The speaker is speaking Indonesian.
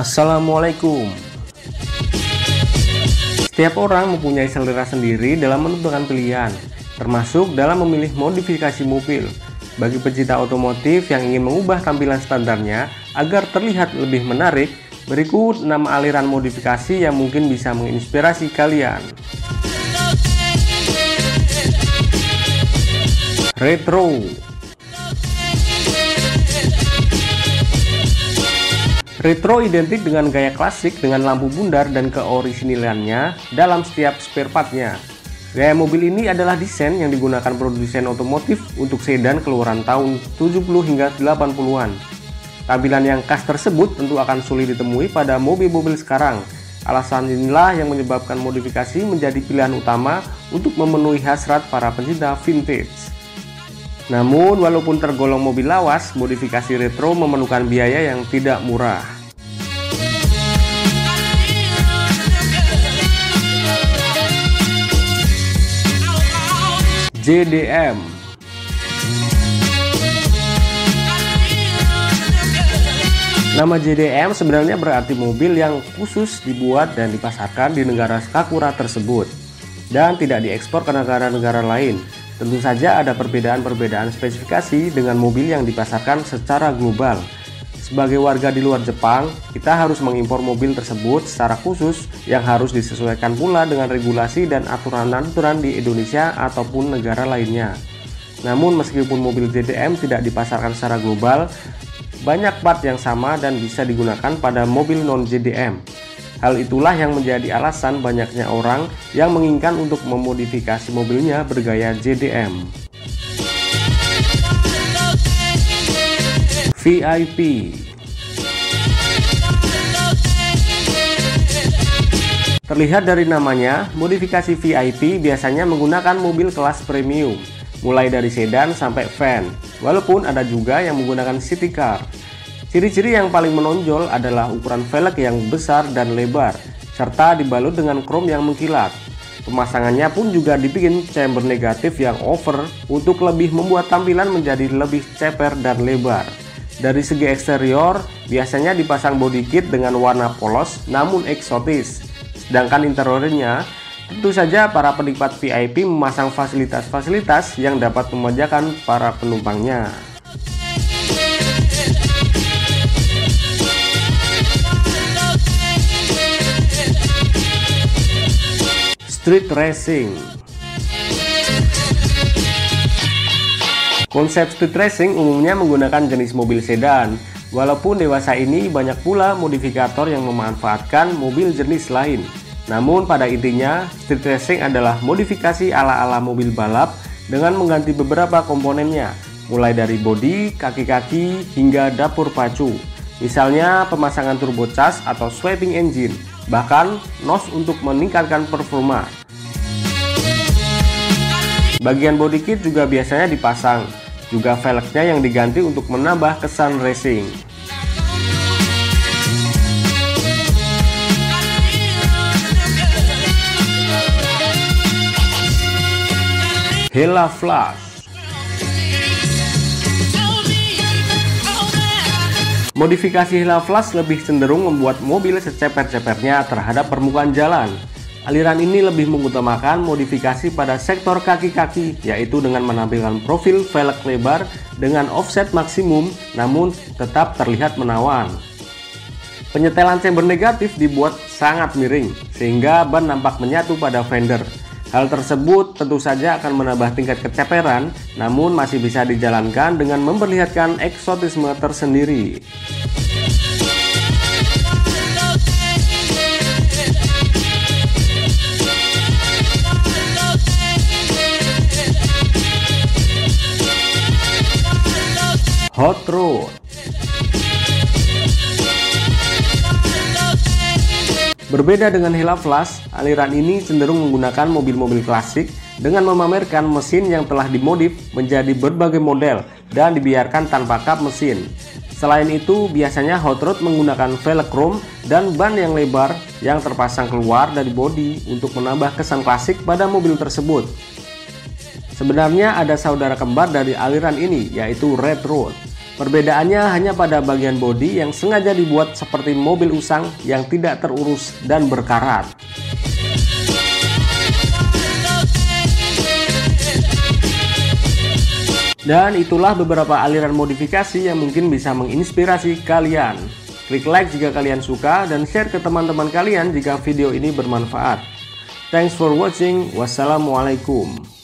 Assalamualaikum Setiap orang mempunyai selera sendiri dalam menentukan pilihan, termasuk dalam memilih modifikasi mobil. Bagi pecinta otomotif yang ingin mengubah tampilan standarnya agar terlihat lebih menarik, berikut 6 aliran modifikasi yang mungkin bisa menginspirasi kalian. Retro Retro identik dengan gaya klasik dengan lampu bundar dan keorisinilannya dalam setiap spare partnya. Gaya mobil ini adalah desain yang digunakan produsen otomotif untuk sedan keluaran tahun 70 hingga 80-an. Tampilan yang khas tersebut tentu akan sulit ditemui pada mobil-mobil sekarang. Alasan inilah yang menyebabkan modifikasi menjadi pilihan utama untuk memenuhi hasrat para pencinta vintage. Namun, walaupun tergolong mobil lawas, modifikasi retro memerlukan biaya yang tidak murah. JDM Nama JDM sebenarnya berarti mobil yang khusus dibuat dan dipasarkan di negara Sakura tersebut dan tidak diekspor ke negara-negara lain Tentu saja ada perbedaan-perbedaan spesifikasi dengan mobil yang dipasarkan secara global. Sebagai warga di luar Jepang, kita harus mengimpor mobil tersebut secara khusus yang harus disesuaikan pula dengan regulasi dan aturan-aturan di Indonesia ataupun negara lainnya. Namun meskipun mobil JDM tidak dipasarkan secara global, banyak part yang sama dan bisa digunakan pada mobil non-JDM. Hal itulah yang menjadi alasan banyaknya orang yang menginginkan untuk memodifikasi mobilnya bergaya JDM. VIP Terlihat dari namanya, modifikasi VIP biasanya menggunakan mobil kelas premium, mulai dari sedan sampai van, walaupun ada juga yang menggunakan city car. Ciri-ciri yang paling menonjol adalah ukuran velg yang besar dan lebar, serta dibalut dengan krom yang mengkilat. Pemasangannya pun juga dibikin chamber negatif yang over untuk lebih membuat tampilan menjadi lebih ceper dan lebar. Dari segi eksterior, biasanya dipasang body kit dengan warna polos namun eksotis. Sedangkan interiornya, tentu saja para penikmat VIP memasang fasilitas-fasilitas yang dapat memanjakan para penumpangnya. Street Racing Konsep street racing umumnya menggunakan jenis mobil sedan, walaupun dewasa ini banyak pula modifikator yang memanfaatkan mobil jenis lain. Namun pada intinya, street racing adalah modifikasi ala-ala mobil balap dengan mengganti beberapa komponennya, mulai dari bodi, kaki-kaki, hingga dapur pacu. Misalnya pemasangan turbocharged atau sweeping engine, bahkan nos untuk meningkatkan performa. Bagian body kit juga biasanya dipasang, juga velgnya yang diganti untuk menambah kesan racing. Hela Flash Modifikasi Hila Flash lebih cenderung membuat mobil seceper-cepernya terhadap permukaan jalan. Aliran ini lebih mengutamakan modifikasi pada sektor kaki-kaki, yaitu dengan menampilkan profil velg lebar dengan offset maksimum, namun tetap terlihat menawan. Penyetelan chamber negatif dibuat sangat miring, sehingga ban nampak menyatu pada fender. Hal tersebut tentu saja akan menambah tingkat keceperan, namun masih bisa dijalankan dengan memperlihatkan eksotisme tersendiri. Hot Rod Berbeda dengan Hela Flash, aliran ini cenderung menggunakan mobil-mobil klasik dengan memamerkan mesin yang telah dimodif menjadi berbagai model dan dibiarkan tanpa kap mesin. Selain itu, biasanya hot rod menggunakan velg chrome dan ban yang lebar yang terpasang keluar dari bodi untuk menambah kesan klasik pada mobil tersebut. Sebenarnya ada saudara kembar dari aliran ini, yaitu Red Road. Perbedaannya hanya pada bagian bodi yang sengaja dibuat seperti mobil usang yang tidak terurus dan berkarat. Dan itulah beberapa aliran modifikasi yang mungkin bisa menginspirasi kalian. Klik like jika kalian suka dan share ke teman-teman kalian jika video ini bermanfaat. Thanks for watching. Wassalamualaikum.